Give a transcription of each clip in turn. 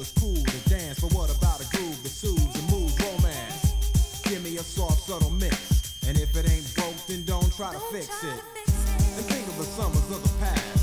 it's cool to dance, but what about a groove that soothes and moves romance? Give me a soft, subtle mix, and if it ain't broke, then don't try to, don't fix, try it. to fix it. And think of the summers of the past.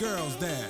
Girls there.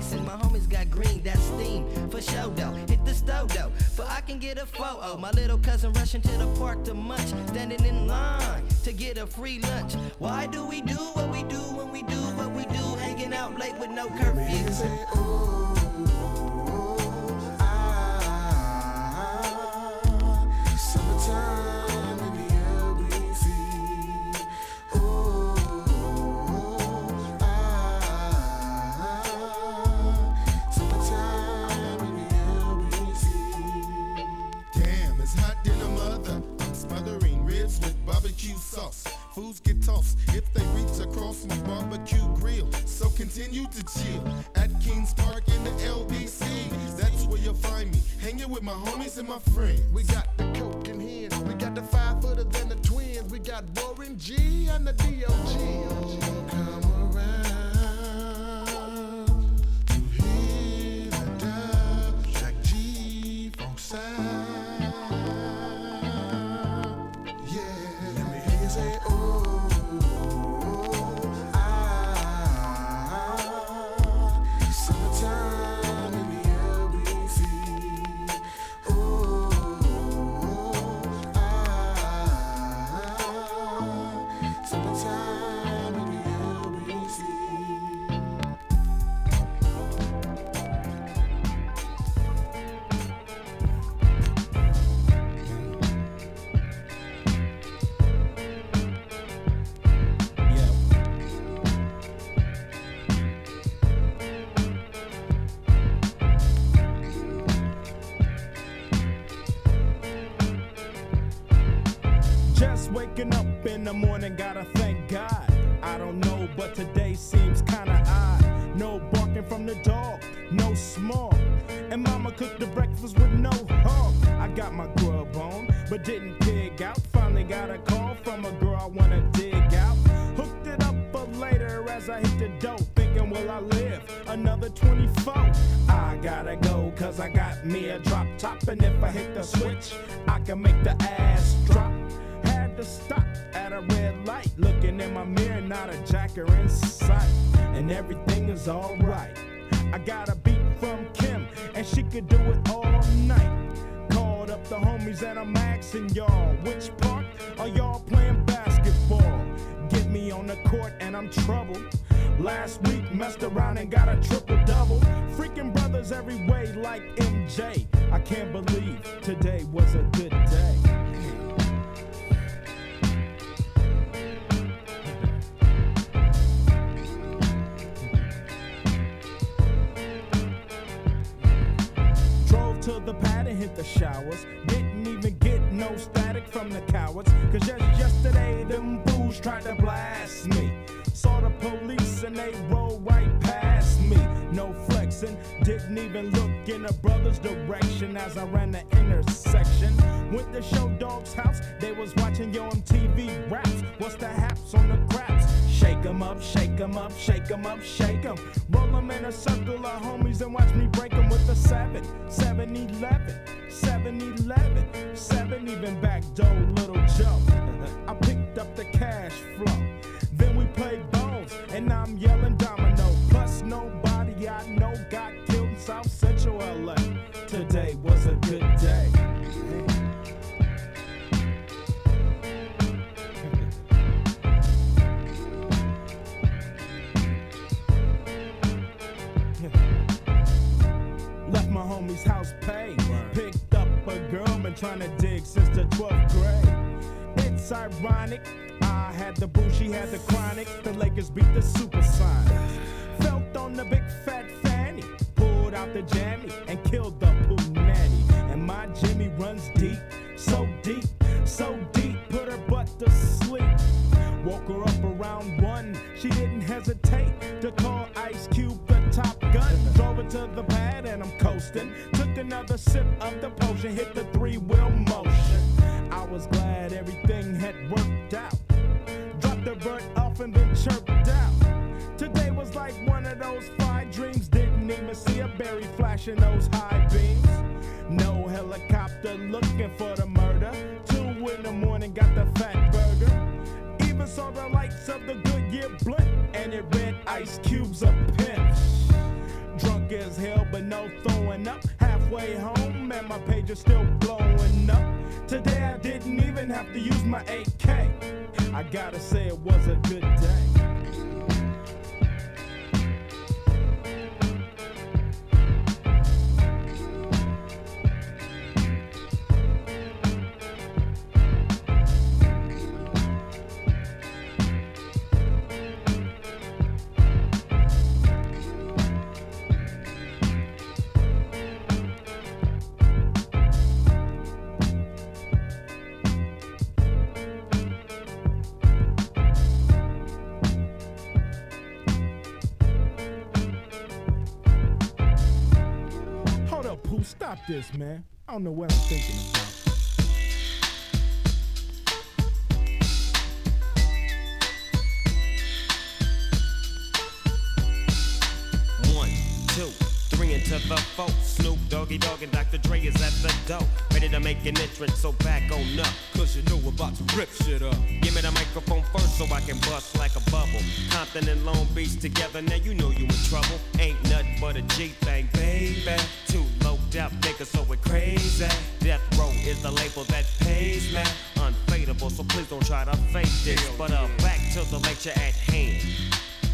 place and my homies got green, that's steam. For show though, hit the stove though, for I can get a photo. My little cousin rushing to the park to munch, standing in line to get a free lunch. Why do we do what we do when we do what we do, hanging out late with no curfew? Fools get tossed if they reach across my barbecue grill. So continue to chill at Kings Park in the LBC. That's where you'll find me, hanging with my homies and my friends. We got the coke in hand, we got the five footer and the twins. We got Warren G and the DOG. Oh, come around. sound. Was a good day. Drove to the pad and hit the showers. Didn't even get no static from the cowards. Cause just yesterday, them fools tried to blast me. Saw the police and they rolled right past me. No flexing, didn't even look in a brother's direction as I ran the intersection. Went to Show Dog's house, they was watching Yo MTV raps. What's the haps on the craps? Shake 'em up, shake 'em up, shake 'em up, shake 'em. Roll 'em in a circle of homies and watch me break 'em with a 7, 7 11, 7 11, 7 even back door, little Joe. I picked up the cash flow. Trying to dig since the 12th grade. It's ironic. I had the boo, she had the chronic. The Lakers beat the Supersonics. Felt on the big fat fanny. Pulled out the jammy and killed the poo nanny. And my Jimmy runs deep, so deep, so deep. Put her butt to sleep. Woke her up around one. She didn't hesitate to call Ice Cube the top gun. Drove her to the pad and I'm coasting. Took another sip of the potion, hit the flashing those high beams. No helicopter looking for the murder. Two in the morning, got the fat burger. Even saw the lights of the Goodyear blimp, and it read Ice Cube's a pimp. Drunk as hell, but no throwing up. Halfway home, and my page is still blowing up. Today I didn't even have to use my AK. I gotta say it was a good day. Stop this, man. I don't know what I'm thinking about. One, two, three the four. Snoop Doggy Dogg and Dr. Dre is at the door. Ready to make an entrance, so back on up. Cause you know we're about to rip shit up. Give me the microphone first so I can bust like a bubble. Compton and Long Beach together, now you know you in trouble. Ain't nothing but a G thing, baby. Too low out niggas, so it crazy. Death Row is the label that pays me. Unfadable, so please don't try to fake this. But uh, back to the lecture at hand.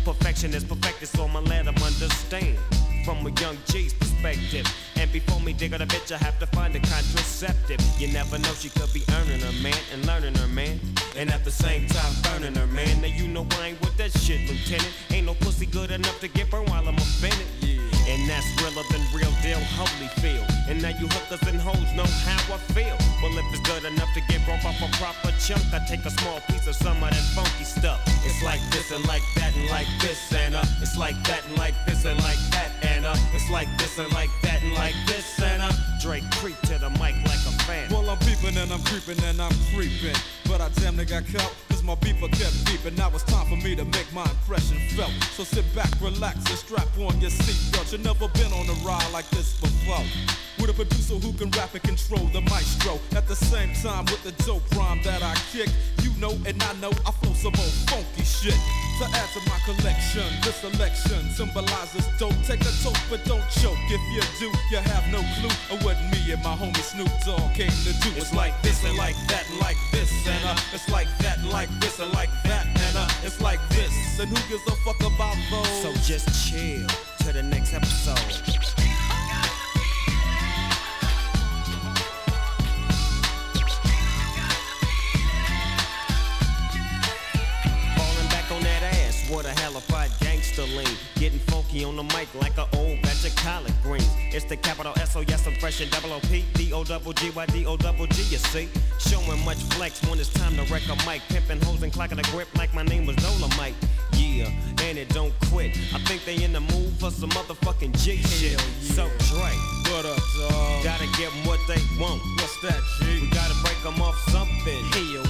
Perfection is perfected, so I'ma let 'em understand. From a young G's perspective. And before me dig on a bitch, I have to find a contraceptive. You never know, she could be earning her man and learning her man. And at the same time, burning her man. Now you know I ain't with that shit, Lieutenant. Ain't no pussy good enough to get burned while I'm offended. And that's realer than real deal, holy feel. And now you hookers and hoes know how I feel. Well, if it's good enough to get broke off a proper chunk, I take a small piece of some of that funky stuff. It's like this and like that and like this uh, it's like that and like this and like that uh, it's like this and like that and like this uh, Drake creep to the mic like a fan. Well, I'm peeping and I'm creeping and I'm creeping. But I damn near got caught, my beeper kept beeping. Now it's time for me to make my impression felt. So sit back, relax, and strap on your seatbelt. You've never been on a ride like this before. With a producer who can rap and control the maestro. At the same time, with the dope rhyme that I kick, you know and I know I flow some old funky shit. To add to my collection, this selection symbolizes dope. Take a toke, but don't choke. If you do, you have no clue of what me and my homie Snoop Dogg came to do. It's like this and like that and like this and uh, it's like that like this and like that and uh, it's like this. And who gives a fuck about those? So just chill to the next episode. What a helified gangster lean. Getting funky on the mic like an old batch of collard greens. It's the capital S O yes, I'm fresh and double O P D O double G Y D O double G. You see, showing much flex when it's time to wreck a mic, pimping hoes and clocking a grip like my name was Dolomite. Yeah, and it don't quit. I think they in the mood for some motherfucking G shit. So Dre, what up, dog? Gotta give 'em what they want. What's that, G? We gotta break 'em off something. Hell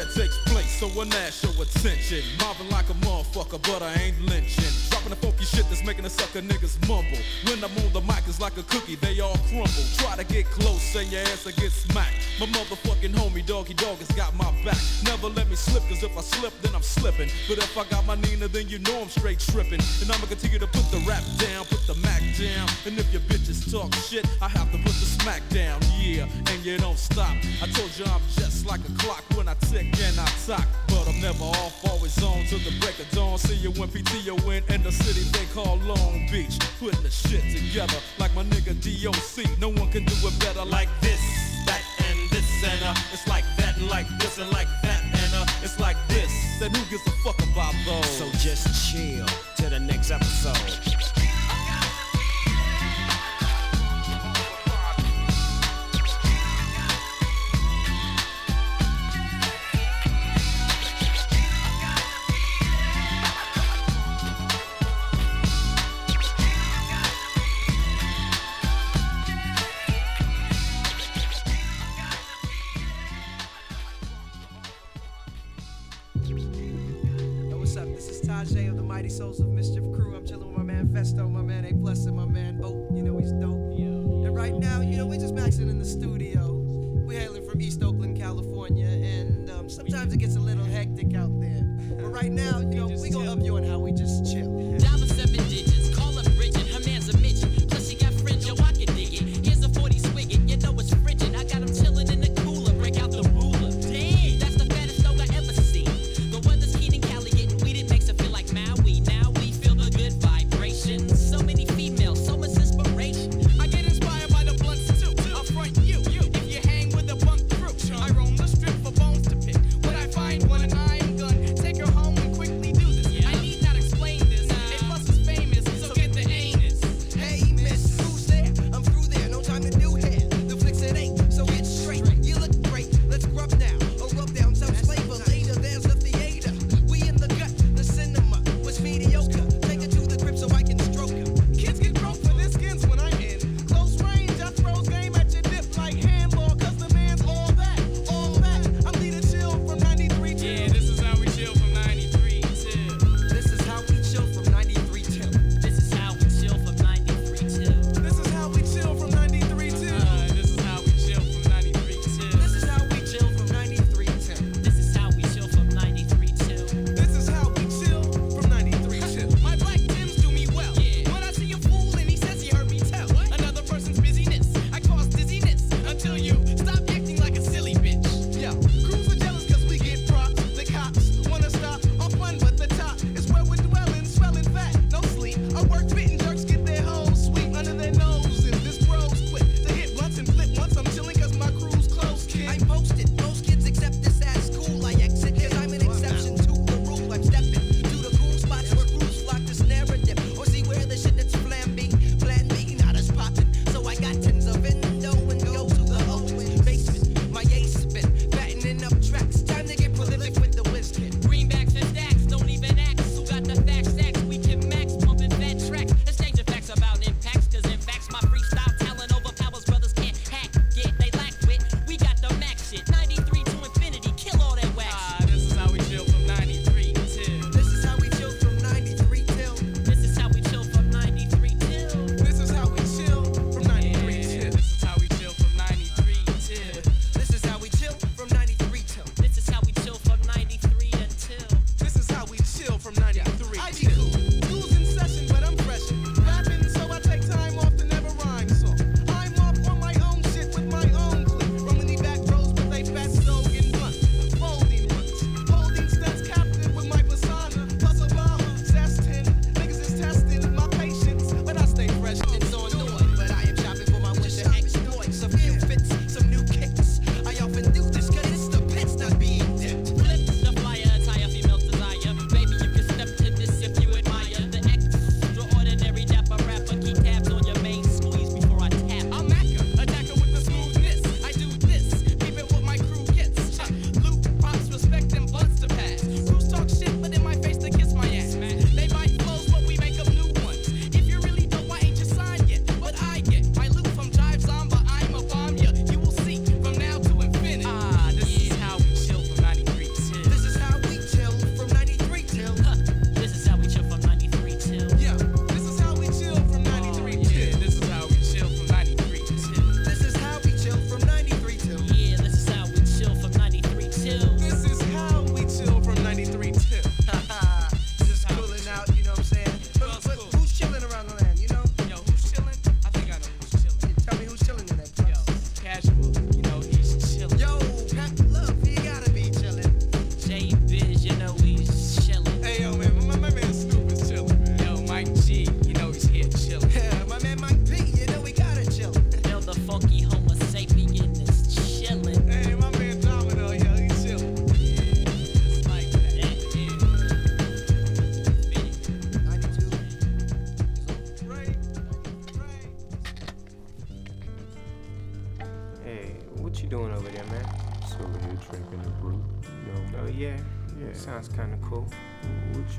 It takes place, so when that show attention. Mobbing like a motherfucker, but I ain't lynching. Dropping the funky shit that's making the sucker niggas mumble. When I'm on the mic, it's like a cookie, they all crumble. Try to get close, and your ass will get smacked. My motherfucking homie, doggy dog, has got my back. Never let me slip, cause if I slip, then I'm slipping. But if I got my Nina, then you know I'm straight tripping. And I'ma continue to put the rap down, put the Mac down. And if your bitches talk shit, I have to put the smack down. Yeah, and you don't stop. I told you I'm just like a clock when I tick and I talk. But I'm never off, always on till the break of dawn. See you when PTO in, in the city they call Long Beach. Putting the shit together like my nigga DOC. No one can do it better like this, that, and this. And uh, it's like that, and like this, and like that. And uh, it's like this. Then who gives a fuck about those? So just chill to the next episode.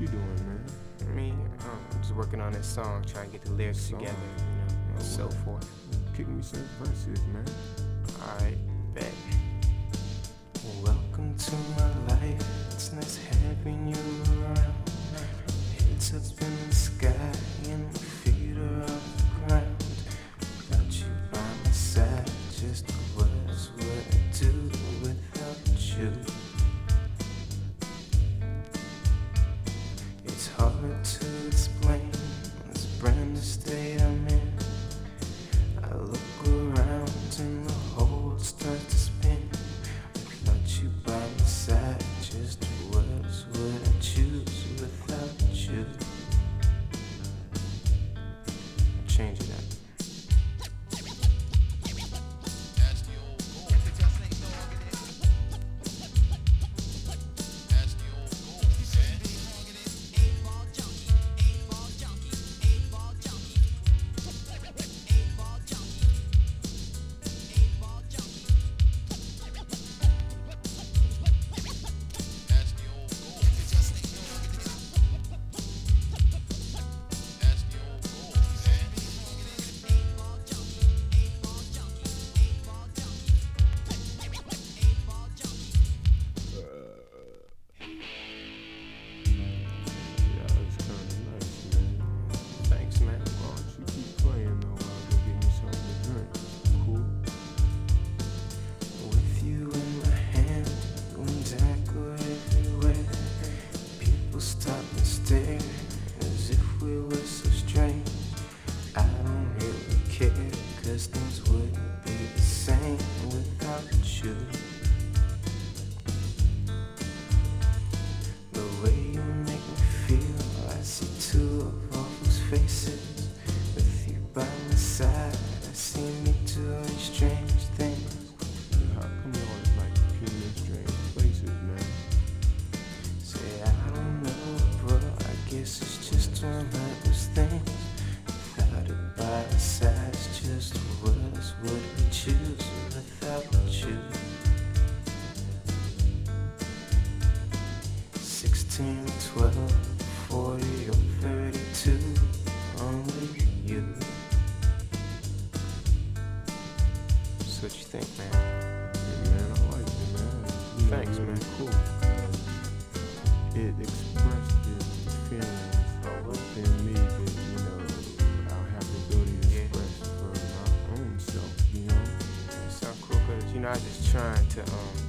you doing, man? Me, um, just working on this song, trying to get the lyrics song. together, you know, and oh, so well. forth. Kick me some verses, man. Alright, bet. Welcome to my life. It's nice having you think, man? Yeah, man, I like it, man. You Thanks, know, man. Cool. It expressed its feelings within me that, you know, I have the ability to yeah. express for my own self, you know? It sounds cool, because, you know, I just trying to, um,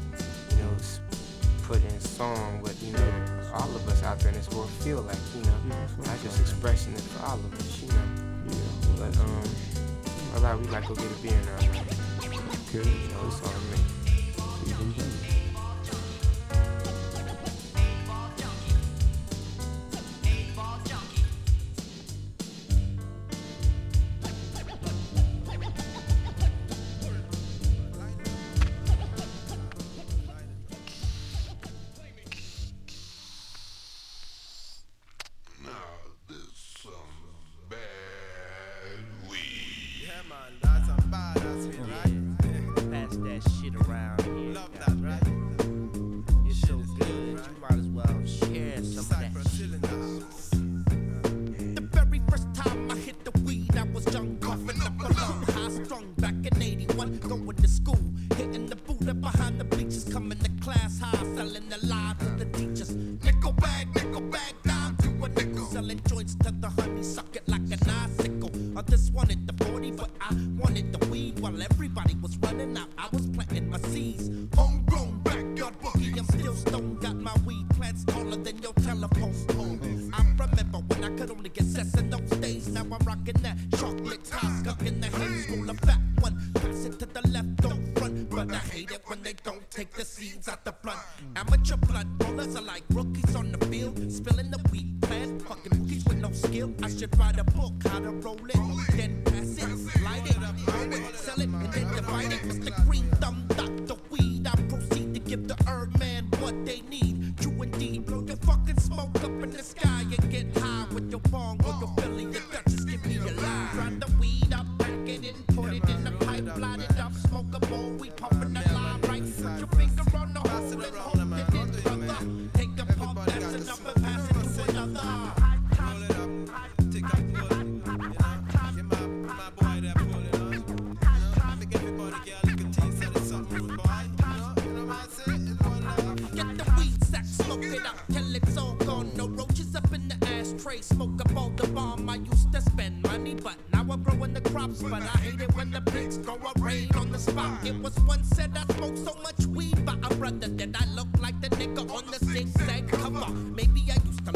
I hate it when the pigs go a raid on the spot. It was once said I smoked so much weed by a brother that I look like the nigga on the zigzag cover. Maybe I used to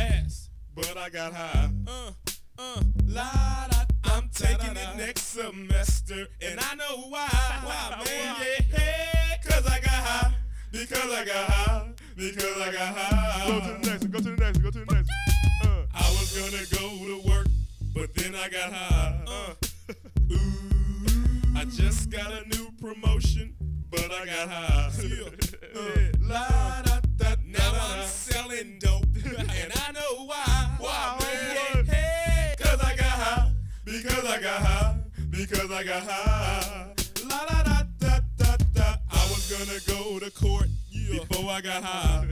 I could have passed, but I got high. Uh, uh, la da. I'm taking it next semester, and I know why. Why, man? Yeah, cause I got high. Because I got high. Because I got high. Go to the next one. Go to the next one. Go to the next one. Uh, I was gonna go to work, but then I got high. Uh, ooh, I just got a new promotion, but I got high. Uh, la da. Now I'm selling dope, and I know why. Why, man? Hey, cause I got high. Because I got high. Because I got high. La da da da da da. I was gonna go to court before I got high.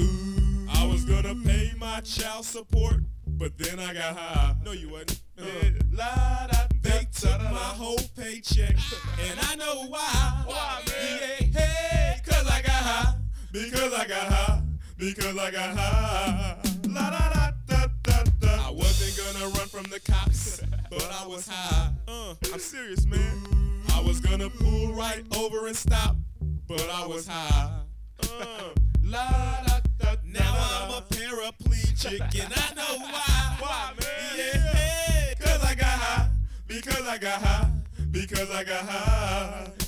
Ooh, I was gonna pay my child support, but then I got high. No, you wasn't. Uh, la da. They took my whole paycheck, and I know why. Why, man? Yeah, hey, Because I got high. Because I got high. La da da da da da. I wasn't gonna run from the cops, but I was high. Uh, I'm serious, man. I was gonna pull right over and stop, but I was high. Uh, la da da. Now I'm a paraplegic, and I know why. Why, man? Yeah, hey, cause I got high. Because I got high. Because I got high.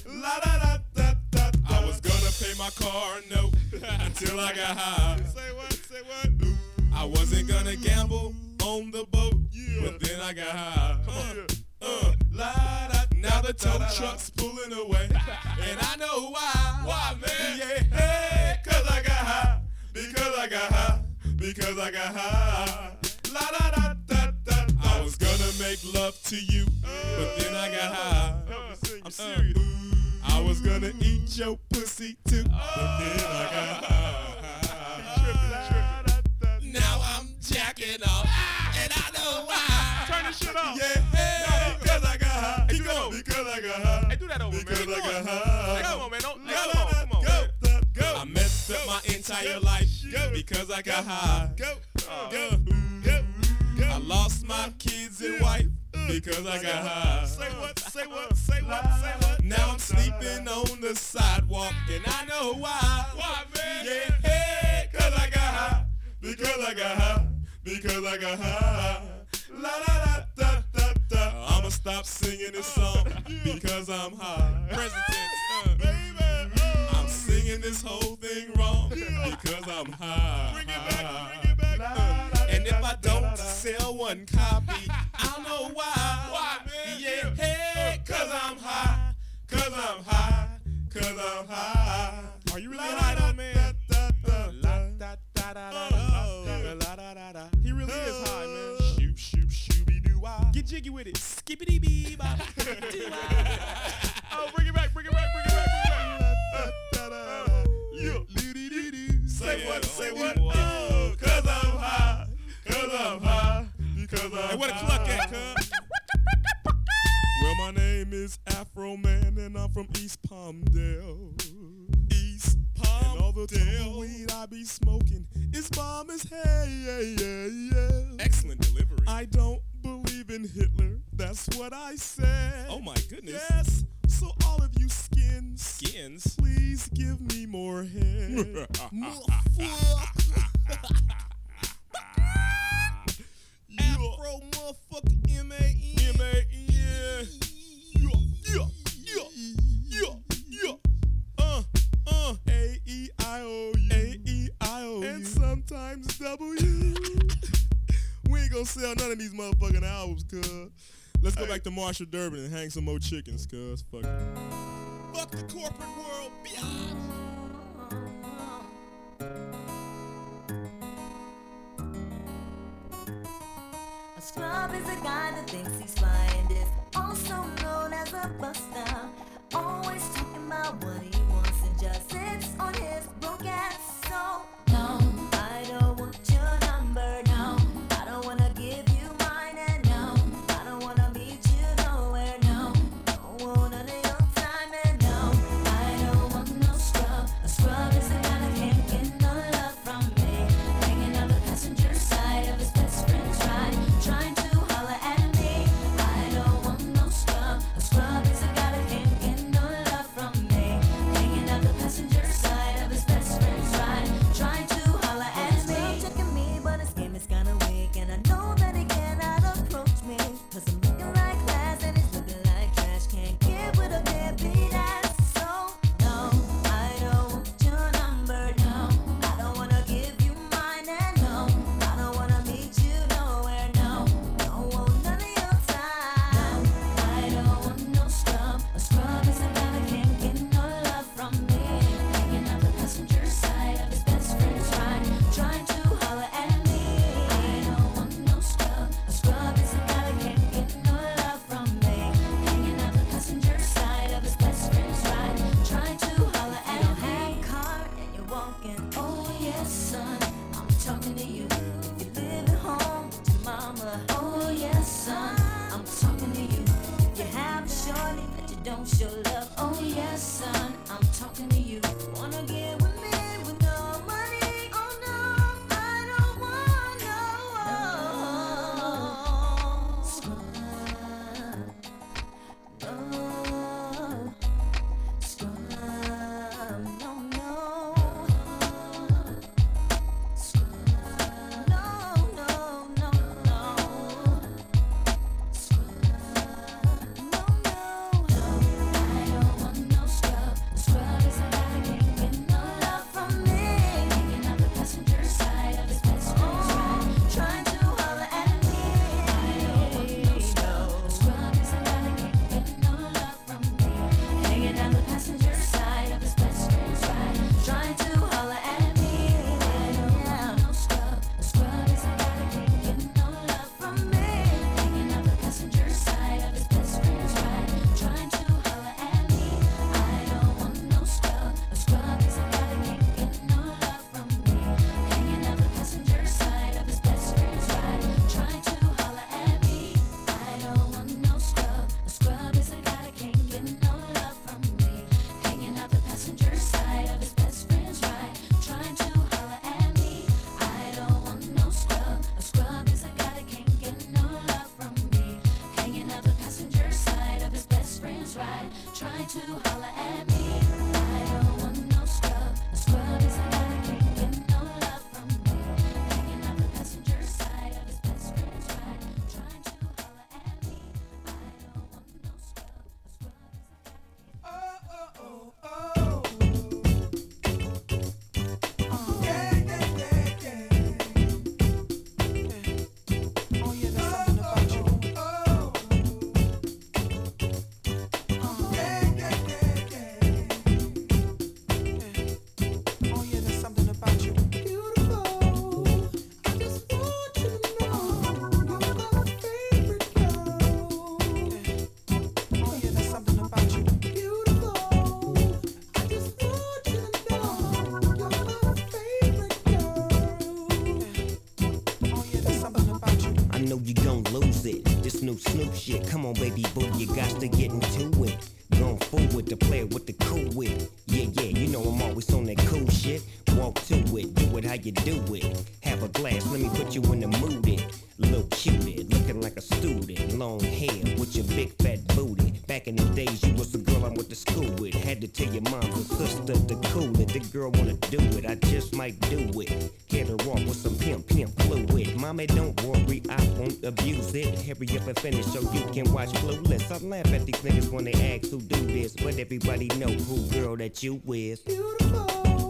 My car note until I got high. Say what? Say what? I wasn't gonna gamble on the boat, but then I got high. Uh, uh, la da. Now the tow truck's pulling away, and I know why. Why, man? Yeah, hey, cause I got high. Because I got high. Because I got high. La da da da da. I was gonna make love to you, but then I got high. I'm serious. I was gonna eat your pussy too, oh. but then I got high. Oh, Trippin', Now I'm jacking off, and I know why. Turn this shit off. Yeah, no, because I got high. Keep going. Because I got high. Hey, do that over, because man. Because I got high. Come on, man. Don't, no, come no, on, come on, go, man. Go, I messed go, up my entire go, life go, because I got go, high. Go, go, go, go. I lost my kids and wife because I got high. Say what? Uh, say what? Uh, say what? Uh, say what? Now I'm sleeping on the sidewalk and I know why. Why, man? Yeah, hey, cause I got high. Because I got high. Because I got high. La la la da da da. I'ma stop singing this song because I'm high. Present tense, uh. baby. I'm singing this whole thing wrong because I'm high. I don't sell one copy, I'll know why. Why, man? Yeah, hey, cause I'm high. Cause I'm high. Cause I'm high. Are you really high though, man? He really is high, man. Shoop, shoop, shooby doo. Get jiggy with it. Skippity bee bop. Hey, where the cluck at, cuz? Well, my name is Afroman, and I'm from East Palmdale. East Palmdale. And all the tumbleweed I be smoking is bomb as hell. Yeah, yeah, yeah. Excellent delivery. I don't believe in Hitler. That's what I said. Oh my goodness. Yes. So all of you skins, skins, please give me more head. Afro motherfucker M A N. M A N. Yeah, yeah, yeah, yeah, yeah. Uh, uh. A E I O U. A E I O U. And sometimes W. we ain't gonna sell none of these motherfucking albums, cuz. Let's go back to Marshall Durbin and hang some more chickens, cuz. Fuck it. Fuck the corporate world, biatch. Scrub is a guy that thinks he's flying is also known as a buster. Always talking about what he wants and just sits on his broke ass. So that baby boo, you got to get into it. Going forward to play with the cool wit. Yeah, yeah, you know I'm always on that cool shit. Walk to it, do it how you do it. Have a glass, let me put you in the mood. It. Little cutie, looking like a student. Long hair with your big fat booty. Back in the days, you was the girl I went to school with. Had to tell your mom and sister to cool it. The girl wanna do it, I just might do it. Get her off with some pimp, pimp fluid. Mommy, don't worry, I won't abuse it. Hurry up and finish so you can Clueless. I laugh at these niggas when they ask who do this, but everybody know who girl that you is. When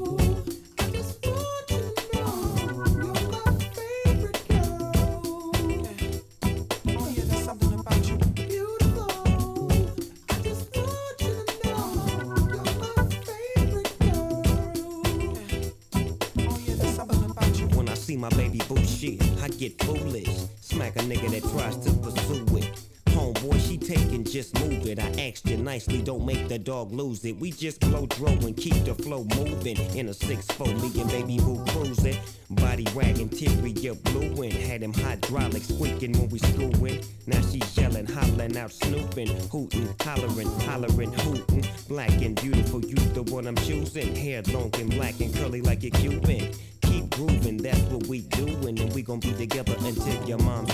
the dog lose it. We just blow dro and keep the flow moving. In a 6-4, me and baby boo cruising. Body wagging, interior blueing. Had him hydraulic squeaking when we screwing. Now she yelling, hollering out, snooping, hooting, hollering, hollering, hooting. Black and beautiful, you the one I'm choosing. Hair long and black and curly like a Cuban. Keep grooving, that's what we doing. And we gon' be together until your mom's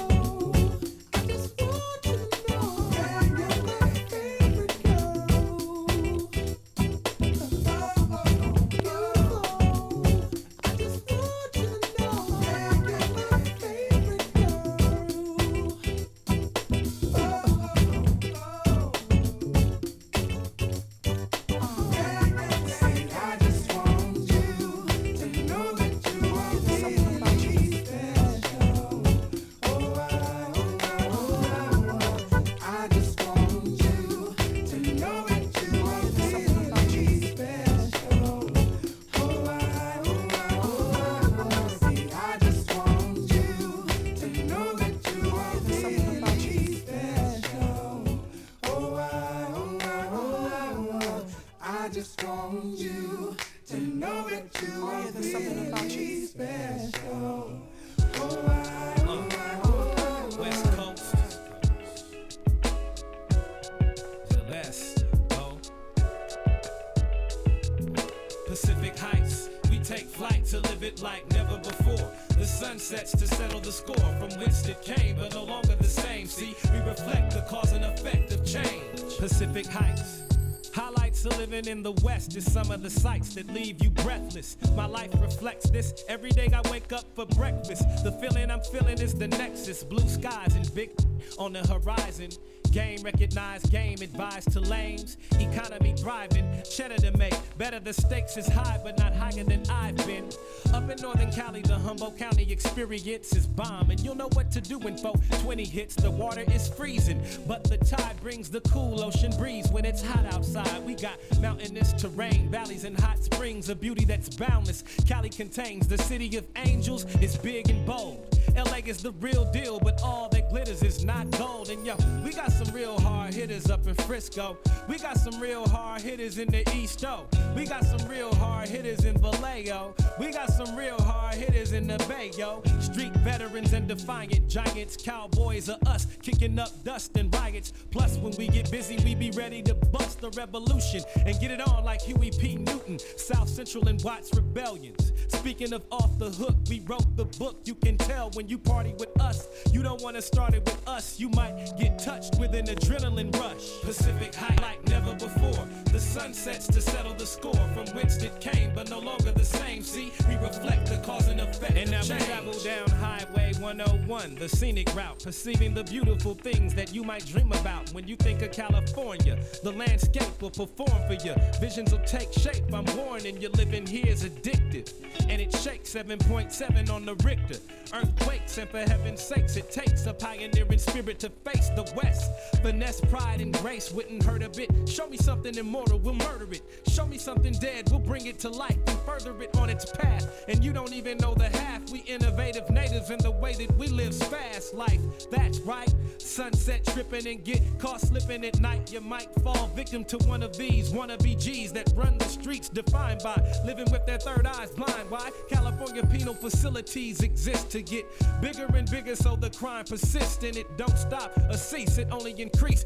Every day I wake up for breakfast. The feeling I'm feeling is the nexus. Blue skies and big on the horizon. Game recognized, game advised to lames. Economy driving, cheddar to make. Better the stakes is high, but not higher than I've been. Up in Northern Cali, the Humboldt County experience is bomb. And you'll know what to do when 420 hits. The water is freezing, but the tide brings the cool ocean breeze when it's hot outside. We got mountainous terrain, valleys and hot springs, a beauty that's boundless. Cali contains the city of angels, it's big and bold. LA is the real deal, but all that glitters is not gold. And yo, we got some real hard hitters up in Frisco. We got some real hard hitters in the East, though. We got some real hard hitters in Vallejo. We got some real hard hitters in the Bay, yo. Street veterans and defiant giants, cowboys are us, kicking up dust and riots. Plus, when we get busy, we be ready to bust the revolution and get it on like Huey P. Newton, South Central and Watts rebellions. Speaking of off the hook, we wrote the book. You can tell when you party with us. You don't wanna start it with us. You might get touched with an adrenaline rush. Pacific high like never before. Sun sets to settle the score from whence it came, but no longer the same. See, we reflect the cause and effect. And now we travel down Highway 101, the scenic route, perceiving the beautiful things that you might dream about when you think of California. The landscape will perform for you. Visions will take shape. I'm warning you, living here is addictive. And it shakes 7.7 on the Richter. Earthquakes, and for heaven's sakes, it takes a pioneering spirit to face the West. Finesse, pride, and grace wouldn't hurt a bit. Show me something immortal, we'll murder it. Show me something dead, we'll bring it to life and further it on its path. And you don't even know the half. We innovative natives in the way that we live fast life. That's right. Sunset tripping and get caught slipping at night. You might fall victim to one of these wannabe G's that run the streets defined by living with their third eyes blind. Why? California penal facilities exist to get bigger and bigger so the crime persists and it don't stop or cease. It only increase.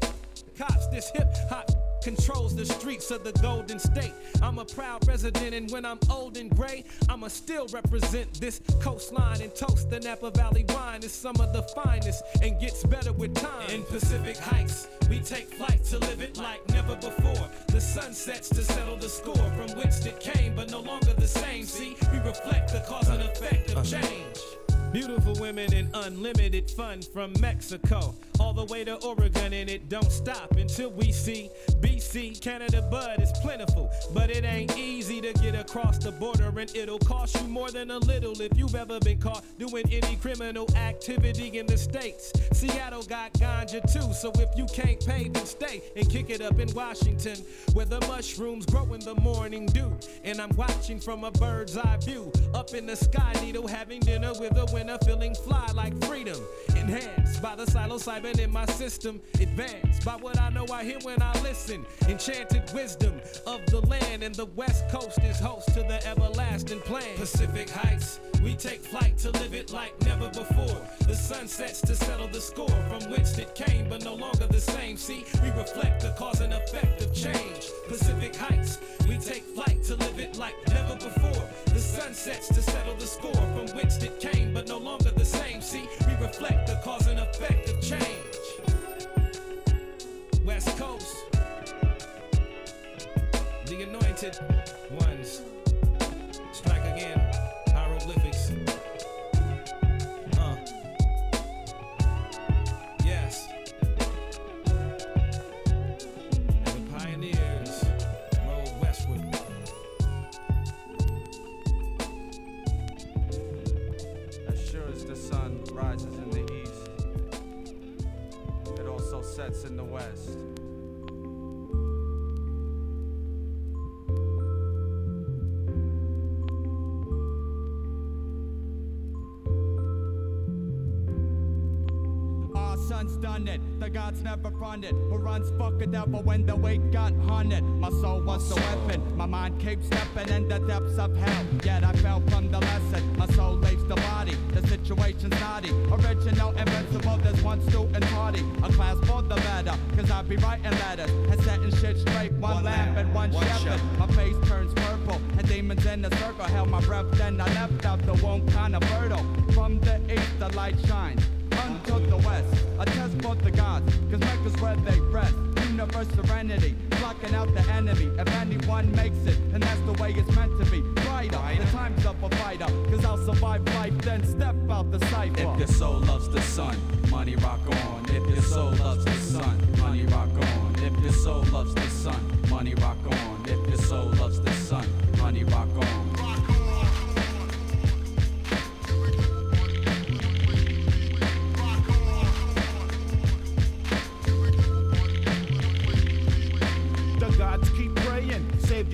Cops, this hip hop controls the streets of the Golden State. I'm a proud resident, and when I'm old and gray, I'ma still represent this coastline and toast the Napa Valley wine. is some of the finest and gets better with time. In Pacific Heights, we take flight to live it like never before. The sun sets to settle the score from whence it came, but no longer the same. See, we reflect the cause and effect of uh-huh. change. Beautiful women and unlimited fun from Mexico all the way to Oregon, and it don't stop until we see BC. Canada bud is plentiful, but it ain't easy to get across the border, and it'll cost you more than a little if you've ever been caught doing any criminal activity in the States. Seattle got ganja too, so if you can't pay, then stay and kick it up in Washington, where the mushrooms grow in the morning dew. And I'm watching from a bird's eye view, up in the sky needle, having dinner with a winner, feeling fly like freedom. Enhanced by the psilocybin in my system, advanced by what I know I hear when I listen. Enchanted wisdom of the land, and the West Coast is host to the everlasting plan. Pacific Heights, we take flight to live it like never before. The sun sets to settle the score from which it came, but no longer the same. See, we reflect the cause and effect of change. Pacific Heights, we take flight to live it like never before. The sun sets to settle the score from which it but no longer the same. See, we reflect the cause and effect of change. West Coast, the anointed it, the gods never fronted. Who runs fuck a devil when the weight got hunted? My soul was the weapon, my mind keeps stepping in the depths of hell. Yet I fell from the lesson, my soul leaves the body. The situation's naughty, original, invincible. There's one student party, a class for the better. Cause I be writing letters and setting shit straight. One, lamp and one, shepherd. My face turns purple. And demons in the circle held my breath. Then I left out the womb kinda fertile. From the east, the light shines. Unto the west, a test for the gods, cause Mecca's where they rest. Universe serenity, blocking out the enemy. If anyone makes it, and that's the way it's meant to be. Brighter, the time's up a fighter, cause I'll survive life, then step out the cipher. If your soul loves the sun, money rock on. If your soul loves the sun, money rock on. If your soul loves the sun, money rock on. If your soul loves the sun, money rock on.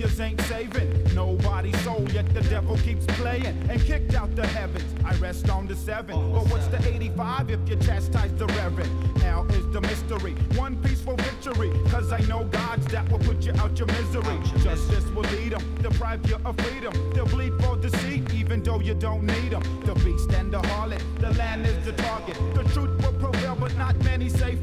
Saviors ain't saving. Nobody's soul, yet the devil keeps playing and kicked out the heavens. I rest on the seven. But what's the 85 if you chastise the reverend? Hell is the mystery. One peaceful victory. Cause I know gods that will put you out your misery. Justice will lead them, deprive you of freedom. They'll bleed for deceit, even though you don't need them. The beast and the harlot, the land is the target. The truth will prevail, but not many say.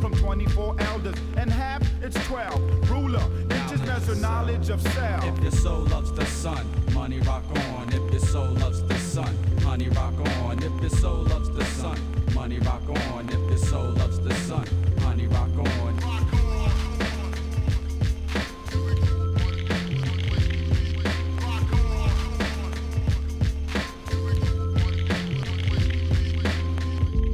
From 24 elders, and half it's 12. Ruler, inches measure knowledge of self. If your soul loves the sun, money rock on. If your soul loves the sun, money rock on. If your soul loves the sun, money rock on. If your soul loves the sun, money rock on.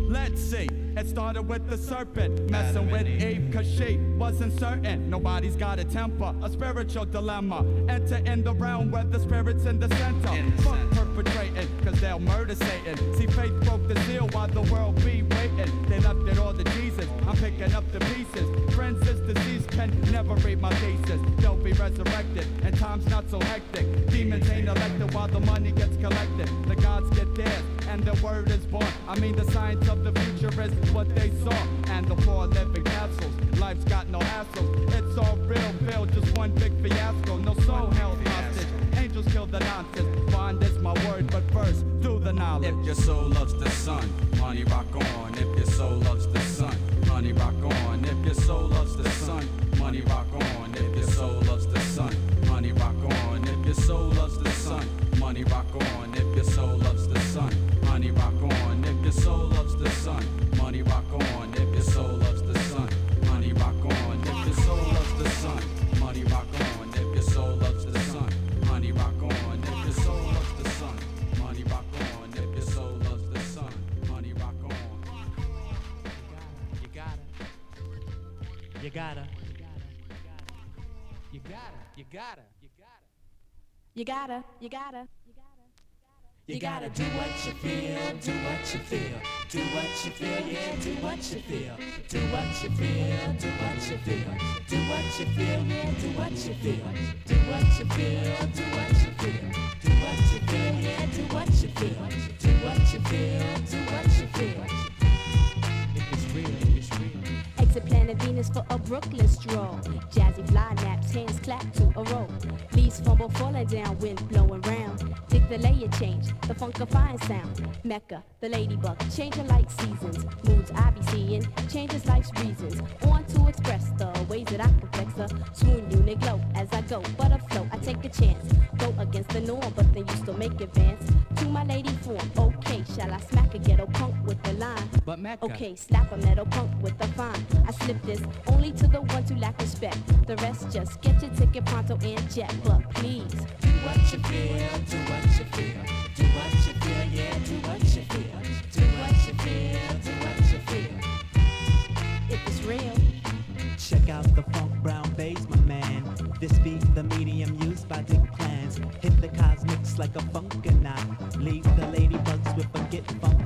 Let's see. It started with the serpent, messing with Eve, cause she wasn't certain. Nobody's got a temper, a spiritual dilemma. Enter in the realm where the spirit's in the center. Fuck perpetrating, cause they'll murder Satan. See, faith broke the seal while the world be waiting. They left it all to Jesus. I'm picking up the pieces. Friends, this disease can never read my thesis. They'll be resurrected, and time's not so hectic. Demons ain't elected while the money gets collected. The gods get theirs, and the word is born. I mean, the science of the future is what they saw, and the poor living castles. Life's got no hassles. It's all real, Bill, just one big fiasco. No soul held hostage. Angels kill the nonsense. Bond is my word, but first, do the knowledge. If your soul loves the sun, money rock on. If your soul loves the sun, money rock on. If your soul loves the sun, money rock on. If your soul loves the sun, money rock on. If your soul loves the sun, money rock on. You gotta, you gotta. You gotta do what you feel, do what you feel, do what you feel, yeah, do what you feel, do what you feel, do what you feel, do what you feel, yeah, do what you feel, do what you feel, do what you feel, do what you feel, yeah, do what you feel, do what you feel, do what you feel. Exit planet Venus for a Brooklyn stroll. Jazzy fly naps, hands clap to a roll. Leaves fumble falling down, wind blowing round. Dig the layer change, the funkifying sound. Mecca, the ladybug, changing like seasons. Moods I be seeing, changes life's reasons. On to express the ways that I can flex a swoon unit glow as I go. But afloat, I take a chance. Go against the norm, but then you still make advance. To my lady form, okay, shall I smack a ghetto punk with the line? But Mecca. Okay, slap a metal punk with the fine. I slip this only to the ones who lack respect. The rest just get your ticket pronto and jet. But please, Do what you feel, do what you feel, do what you feel, yeah, do what you feel, do what you feel, do what you feel. if it's real. Check out the funk brown bass, my man. This be the medium used by big plans. Hit the cosmics like a funkanot. Leave the ladybugs with forget funk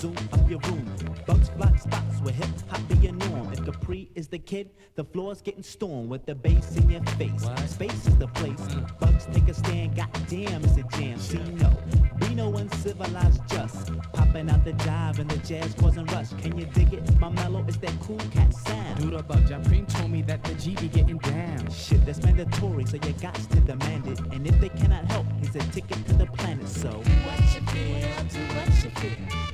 zoom up your room. Bugs block spots where hip hop be a norm. If Capri is the kid, the floor's getting stormed with the bass in your face. Space is the place. Mm. Bugs take a stand, goddamn, it's a jam. See, no, be no uncivilized just. Popping out the jive and the jazz wasn't rush. Can you dig it? My mellow is that cool cat sound. Dude, about Japreem told me that the G be getting down. Shit, that's mandatory, so you got to demand it. And if they cannot help, it's a ticket to the planet. So, what you feel, do what you feel,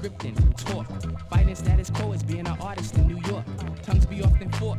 scripting, talk. Fighting status quo is being an artist in New York. Tongues be often fort.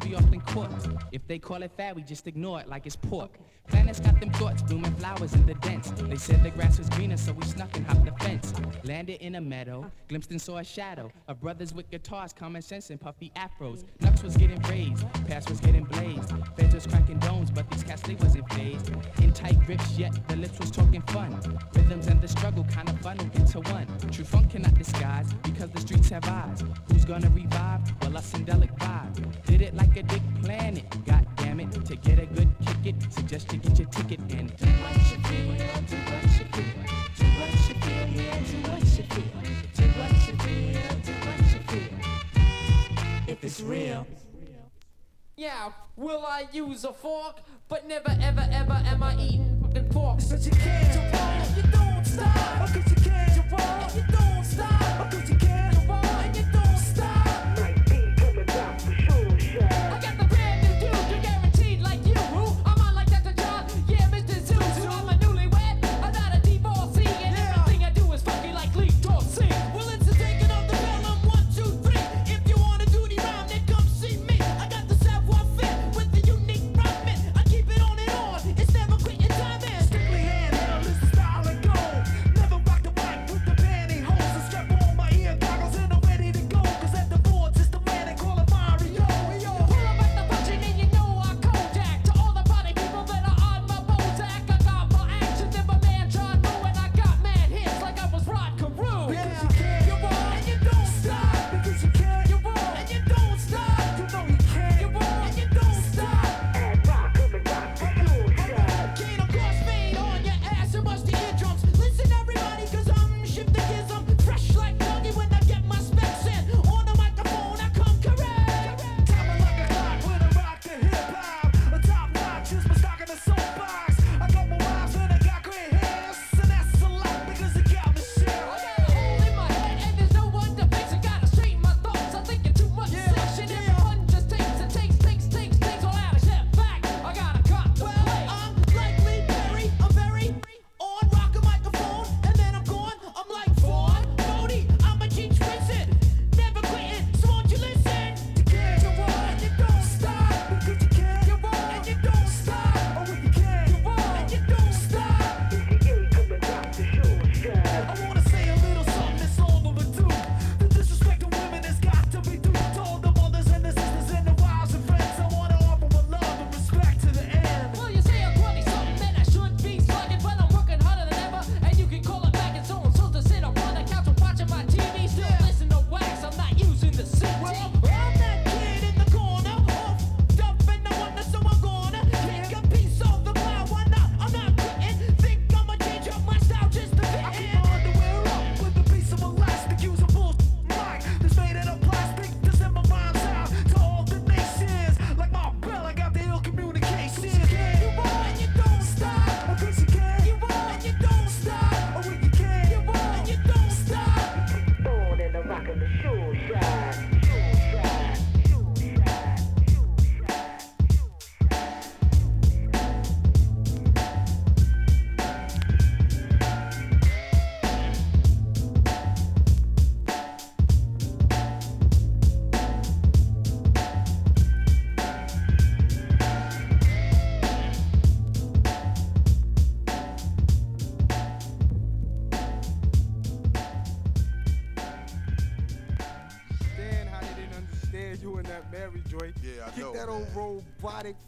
Be often court. If they call it fat, we just ignore it like it's pork. Okay. Planets got them thoughts, blooming flowers in the dents. They said the grass was greener, so we snuck and hopped the fence. Landed in a meadow, glimpsed and saw a shadow of brothers with guitars, common sense, and puffy afros. Nux was getting raised, pass was getting blazed. Feds was cracking domes, but these cats, they wasn't phased. In tight grips, yet the lips was talking fun. Rhythms and the struggle kinda funneled into one. True funk cannot disguise, because the streets have eyes. Who's gonna revive? Well, us and Delic vibes. Did it like a dick planet. God damn it. To get a good ticket, suggest you get your ticket and do what you feel, do what you feel. Do what you feel, do what you feel. Do what you feel. If it's real. Yeah, will I use a fork? But never, ever, ever am I eating fucking pork. But you can't, you won't, you don't stop. Because you can't, you won't, you don't stop. Because you can't.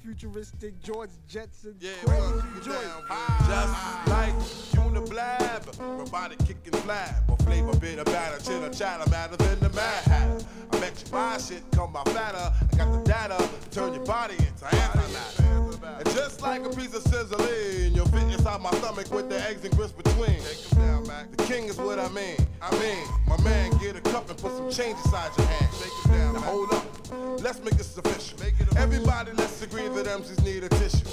futuristic George Jetson. Yeah, crazy down, Just ah. like Uniblab, robotic kickin' and flab. A flavor bit of batter, chitter chatter, matter than the Mad I bet you buy shit, come by fatter. I got the data to turn your body into antimatter. And just like a piece of sizzling, you'll fit inside my stomach with the eggs and grits swing. Down, the king is what I mean. I mean, my man, get a cup and put some change inside your hand. Down, now Mac. hold up. Let's make this official. Make Everybody, let's agree that MCs need a tissue.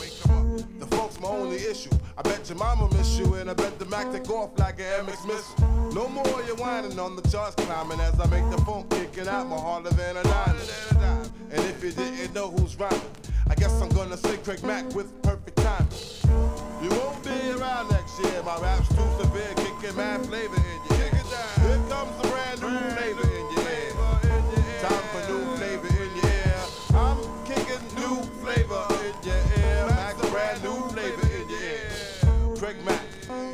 The folks, my only issue. I bet your mama miss you, and I bet the Mac take off like an MX missile. No more you whining on the charts climbing as I make the phone kicking out my harder than a dime. And if you didn't know who's rhyming, I guess I'm gonna say Craig Mack with perfect timing. You won't be around next year. My rap's too severe, kicking mad flavor in your ear. Here comes the brand new flavor in your ear. Time for new flavor in your ear. I'm kicking new flavor in your ear. Max, brand new flavor in your ear. Craig Mack,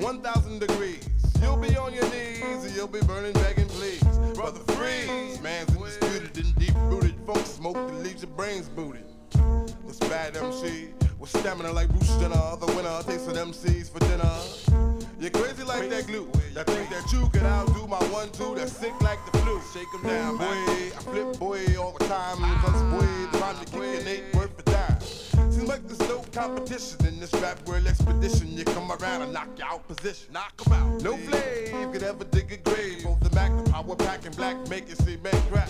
1,000 degrees. You'll be on your knees and you'll be burning, begging, please. Brother Freeze, man's undisputed and deep rooted. Funk smoke that leaves your brains booted. This bad MC with stamina like Bruce Jenner. The winner takes an MCs for dinner. You're crazy like that glue. That think that you can outdo my one two. That's sick like the flu. Shake 'em down, boy. I flip boy all the time. Cause boy, the rhyme you kick eight worth a dime. Seems like there's no competition in this rap world expedition. You come around and knock you out position. Knock 'em out. No flame could ever dig a grave. Both the Mac, the power pack, and black make it see make crack.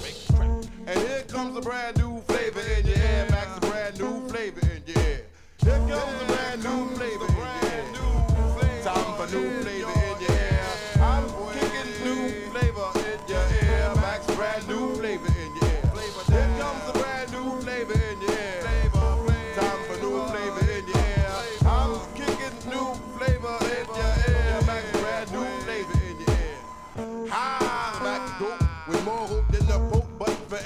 And here comes a brand new flavor in your ear. Max, a brand new flavor in your ear.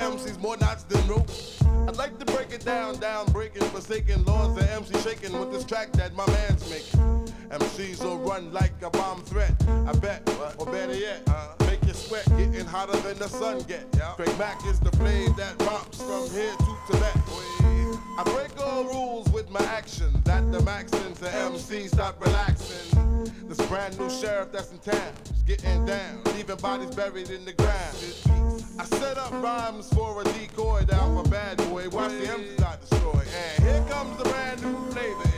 MCs more knots than rope. Like to break it down, down, breaking, forsaken laws the MC shaking with this track that my man's making. MCs will run like a bomb threat. I bet, or better yet, uh, make you sweat, getting hotter than the sun get. Yeah. Craig Mack is the flame that romps from here to Tibet. I break all rules with my action. That the maxin to MC stop relaxing. This brand new sheriff that's in town is getting down, leaving bodies buried in the ground. I set up rhymes for a decoy down for bad boy. Watch the MCs not destroy. And here comes the brand new flavor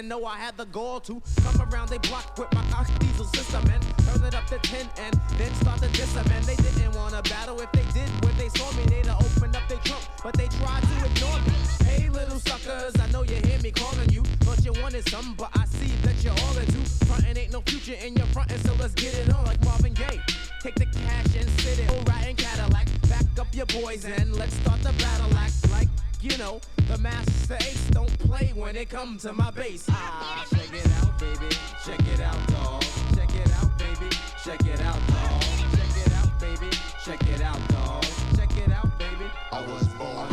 didn't know I had the gall to come around they block with my Cox diesel system and turn it up to 10 and then start to diss 'em. And they didn't wanna battle if they did when they saw me, they'd have opened up their trunk, but they tried to ignore me. Hey, little suckers, I know you hear me calling you. but you wanted some, but I see that you're all into frontin' ain't no future in your frontin', so let's get it on like Marvin Gaye. Take the cash and sit it, all right in Cadillac. Back up your boys and let's start the battle act like. You know, the Masta Ace don't play when it comes to my bass. Ah, check it out, baby. Check it out, dog. Check it out, baby. Check it out, dog. Check it out, baby. Check it out, dog. Check it out, baby. I was born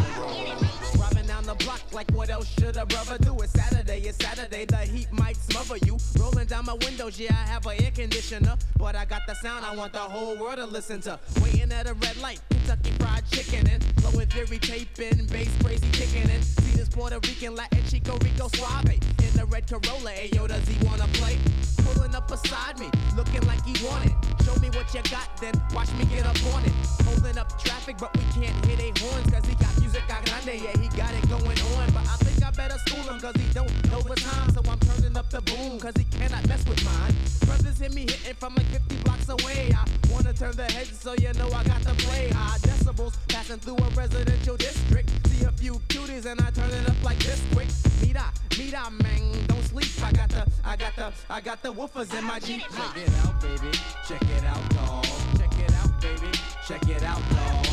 Driving down the block like what else should a brother do? It's my windows, yeah, I have an air conditioner. But I got the sound I want the whole world to listen to. Waiting at a red light, Kentucky Fried Chicken and flowing theory taping, bass crazy kicking in. See this Puerto Rican Latin Chico Rico Suave in the red Corolla. Ayo, does he wanna play? Pulling up beside me, looking like he wanted. Show me what you got, then watch me get up on it. Holding up traffic, but we can't hit a horns, cause he got music grande, yeah, he got it going on. But I think better school him, cause he don't know the time. So I'm turning up the boom, cause he cannot mess with mine. Brothers hit me hitting from like 50 blocks away. I wanna turn the heads, so you know I got to play high decibels. Passing through a residential district. See a few cuties, and I turn it up like this quick. Mira, mira, man, don't sleep. I got the, I got the, I got the woofers in my Jeep. Check it out, baby. Check it out, dog. Check it out, baby. Check it out, dog.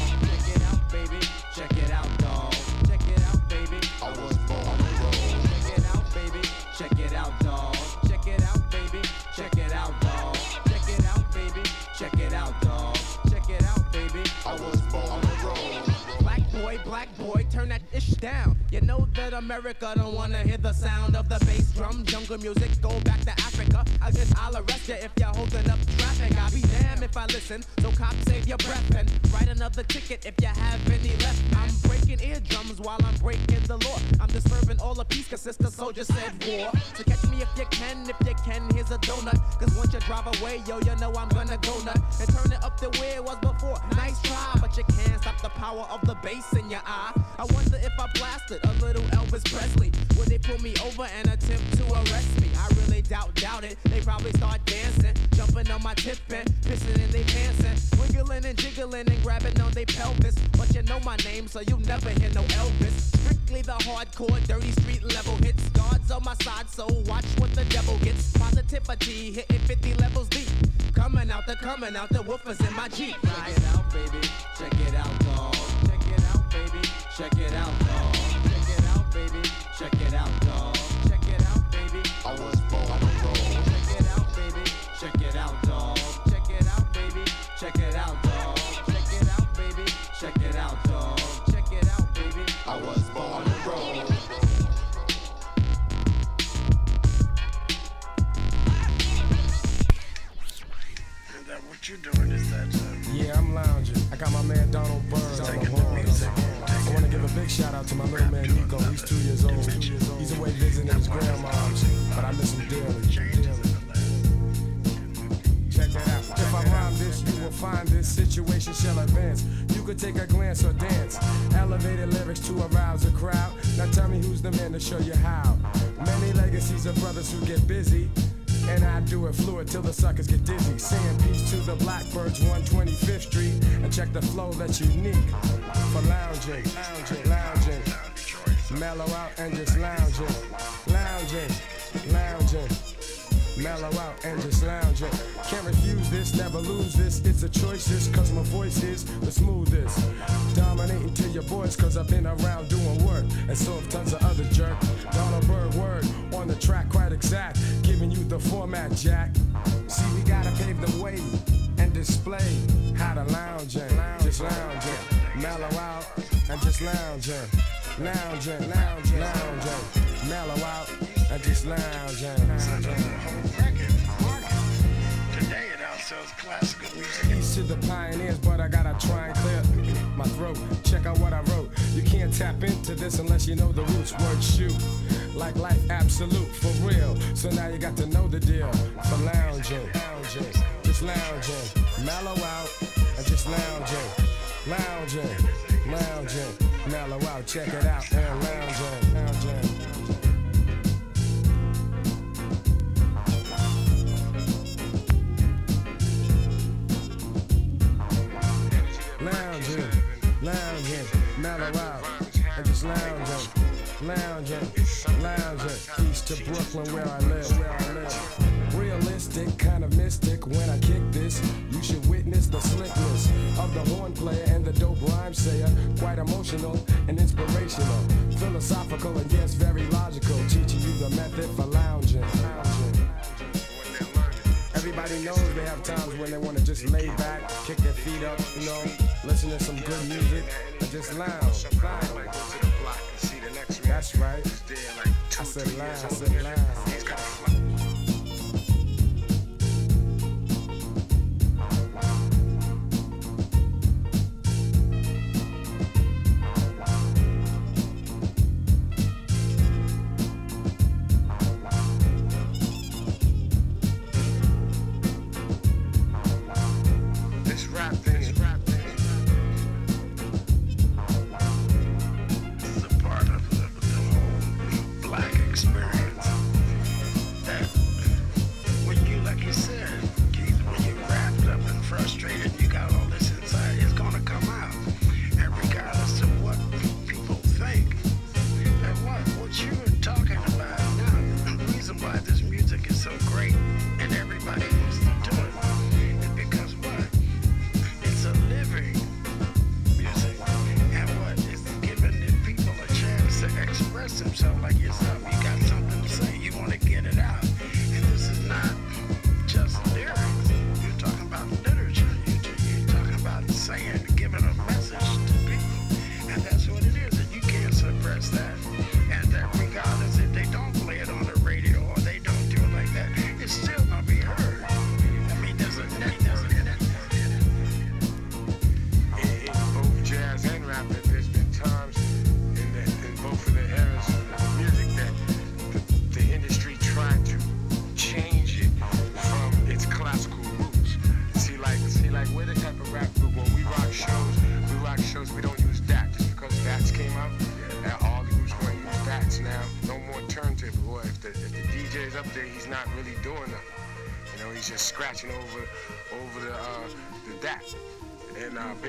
That ish down. You know that America don't wanna hear the sound of the bass drum. Jungle music, go back to Africa. I guess I'll arrest you if you're holding up traffic. I'll be damned if I listen. So cop, save your breath and write another ticket if you have any left. I'm breaking eardrums while I'm breaking the law. I'm disturbing all the peace, cause sister soldier said war. So catch me if you can, if you can, here's a donut. Cause once you drive away, yo, you know I'm gonna go nut. And turn it up to where it was before. Nice try, but you can't stop the power of the bass in your eye. I wonder if I blasted a little Elvis Presley. Would they pull me over and attempt to arrest me? I really doubt, doubt it. They probably start dancing, jumping on my tip and pissing in their pants and wiggling and jiggling and grabbing on their pelvis. But you know my name, so you never hear no Elvis. Strictly the hardcore, dirty street level hits. Guards on my side, so watch what the devil gets. Positivity hitting 50 levels deep. Coming out the coming out the woofers in my Jeep. Check it out, baby. Check it out, dog. Check it out, dog. Check it out, baby. Check it out, lounging, lounging. Mellow out and just lounging, lounging, lounging. Mellow out and just lounging. Can't refuse this, never lose this. It's a choice, this, cause my voice is the smoothest. Dominating to your boys, cause I've been around doing work. And so have tons of Lounging, lounging, lounging. Mellow out and just lounging. today it outsells classical music. Peace to the pioneers, but I gotta try and clear my throat. Check out what I wrote. You can't tap into this unless you know the roots word shoot. Like life absolute for real. So now you got to know the deal. For lounging, lounging, just lounging. Mellow out and just lounging. Lounging, lounging, mellow out, check it out, and lounging, lounging. lounging, lounging, mellow out, and just lounging, lounging, lounging, east to Brooklyn where I live, where I live. Realistic, kind of mystic when I kick this. You should witness the slickness of the horn player and the dope rhyme sayer. Quite emotional and inspirational, philosophical and yes, very logical. Teaching you the method for lounging. lounging. Everybody knows they have times when they want to just lay back, kick their feet up, you know, listen to some good music, and just lounge. That's right. I said lounge. I said lounge.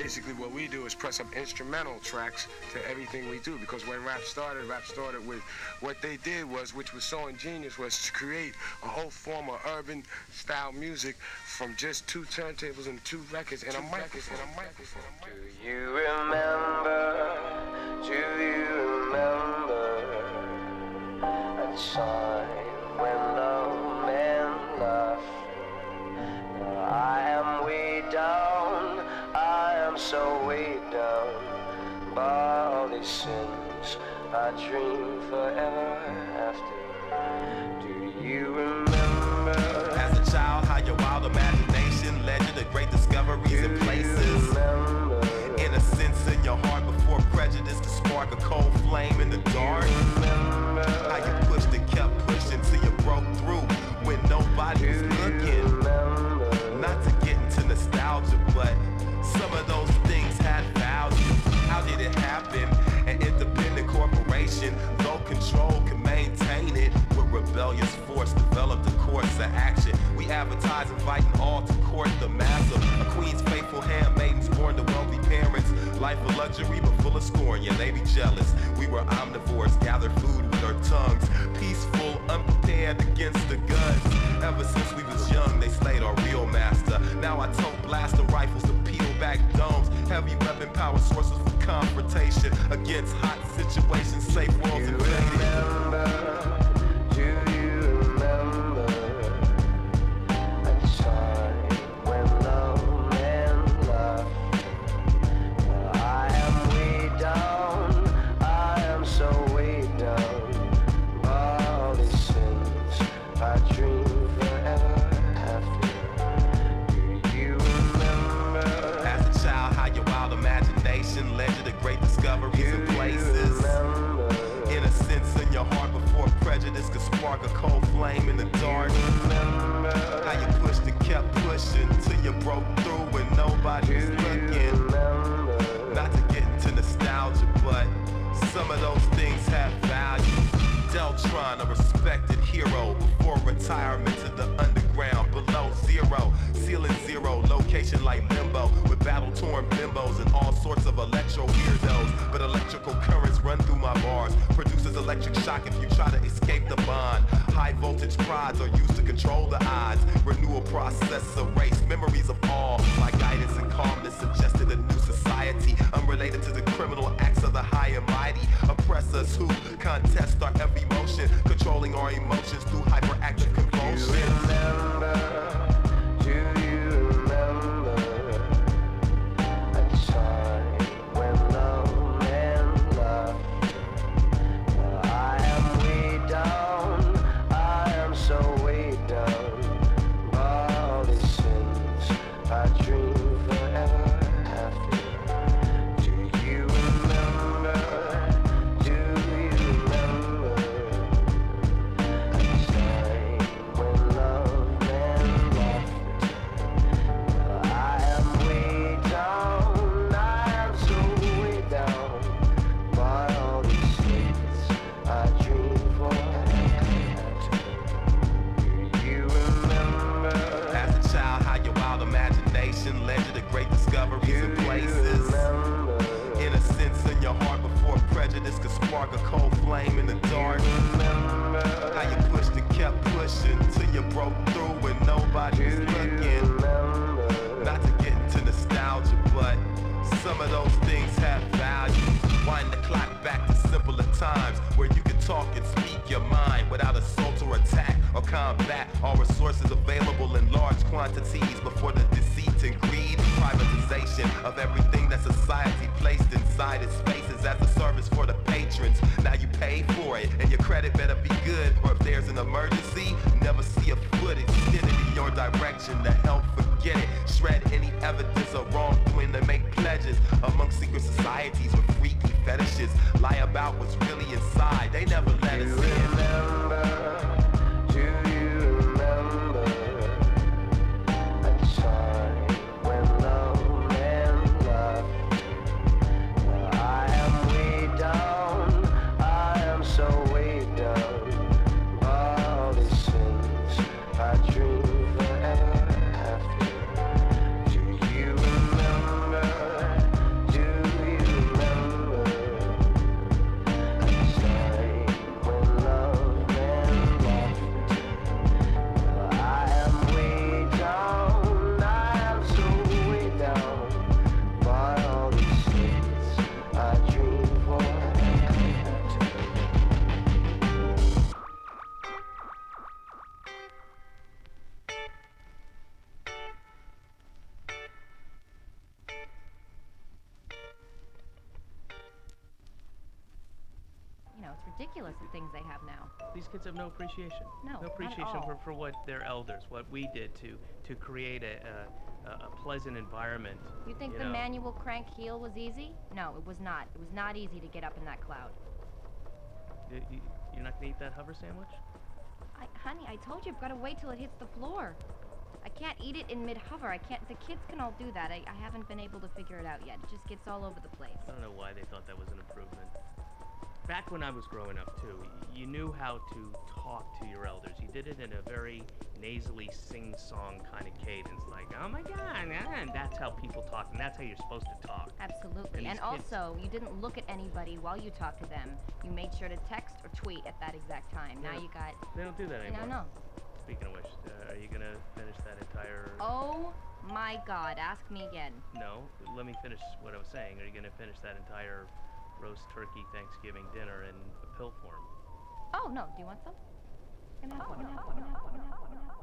Basically, what we do is press up instrumental tracks to everything we do. Because when rap started, rap started with what they did was, which was so ingenious, was to create a whole form of urban style music from just two turntables and two records and a microphone. And a microphone. Do you remember? Do you remember a time when love meant laugh? I am way down, So way down by all these sins I dream forever after. Do you remember? As a child, how your wild imagination led you to great discoveries and places. Innocence in your heart before prejudice to spark a cold flame in the dark. Corporation, though control can maintain it. With rebellious force, developed a course of action. We advertise inviting all to court the massive. A queen's faithful handmaidens born to wealthy parents. Life of luxury, but full of scorn. Yeah, they be jealous. We were omnivores, gathered food with our tongues. Peaceful, unprepared against the guns. Ever since we was young, they slayed our real master. Now I tote blaster rifles to peel back domes. Heavy weapon power sources confrontation against hot situations. Safe worlds invaded. Spark a cold flame in the dark. How you pushed and kept pushing till you broke through when nobody was looking. Not to get into nostalgia, but some of those things have value. Deltron, a respected hero, before retirement to the underground, below zero, ceiling zero, location like limbo, with battle-torn bimbos and all sorts of electro weirdos. But electrical currents run through my bars, produces electric shock if you try to escape the bond. High voltage prods are used to control the odds. Renewal process erase memories of all. My guidance and calmness suggested a new society, unrelated to the criminal acts of the high and mighty. Oppressors who contest our every motion, controlling our emotions through hyperactive compulsion. Do broke through when nobody was looking. Not to get into nostalgia, but some of those things have value. Wind the clock back to simpler times where you could talk and speak your mind without assault or attack or combat. All resources available in large quantities before the deceit and greed, privatization of everything that society placed inside its spaces as a service for patrons. Now you pay for it, and your credit better be good, or if there's an emergency, never see a foot extended in your direction to help forget it. Shred any evidence of wrongdoing to make pledges among secret societies with freaky fetishes. Lie about what's really inside. They never let us in. Do things they have now. These kids have no appreciation. No, no at appreciation for, for what their elders, what we did to to create a a, a pleasant environment. You think the know. manual crank heel was easy? No, it was not. It was not easy to get up in that cloud. Y- y- You're not gonna eat that hover sandwich? I, honey, I told you I've got to wait till it hits the floor. I can't eat it in mid hover. I can't. The kids can all do that. I, I haven't been able to figure it out yet. It just gets all over the place. I don't know why they thought that was an improvement. Back when I was growing up, too, you knew how to talk to your elders. You did it in a very nasally sing-song kind of cadence, like, oh my god, ah," and that's how people talk, and that's how you're supposed to talk. Absolutely. And And, also, you didn't look at anybody while you talked to them. You made sure to text or tweet at that exact time. Now you got. They don't do that anymore. No, no. Speaking of which, uh, are you gonna finish that entire? Oh my God! Ask me again. No, let me finish what I was saying. Are you gonna finish that entire roast turkey Thanksgiving dinner in a pill form? Oh no. Do you want some? Can I have oh, one?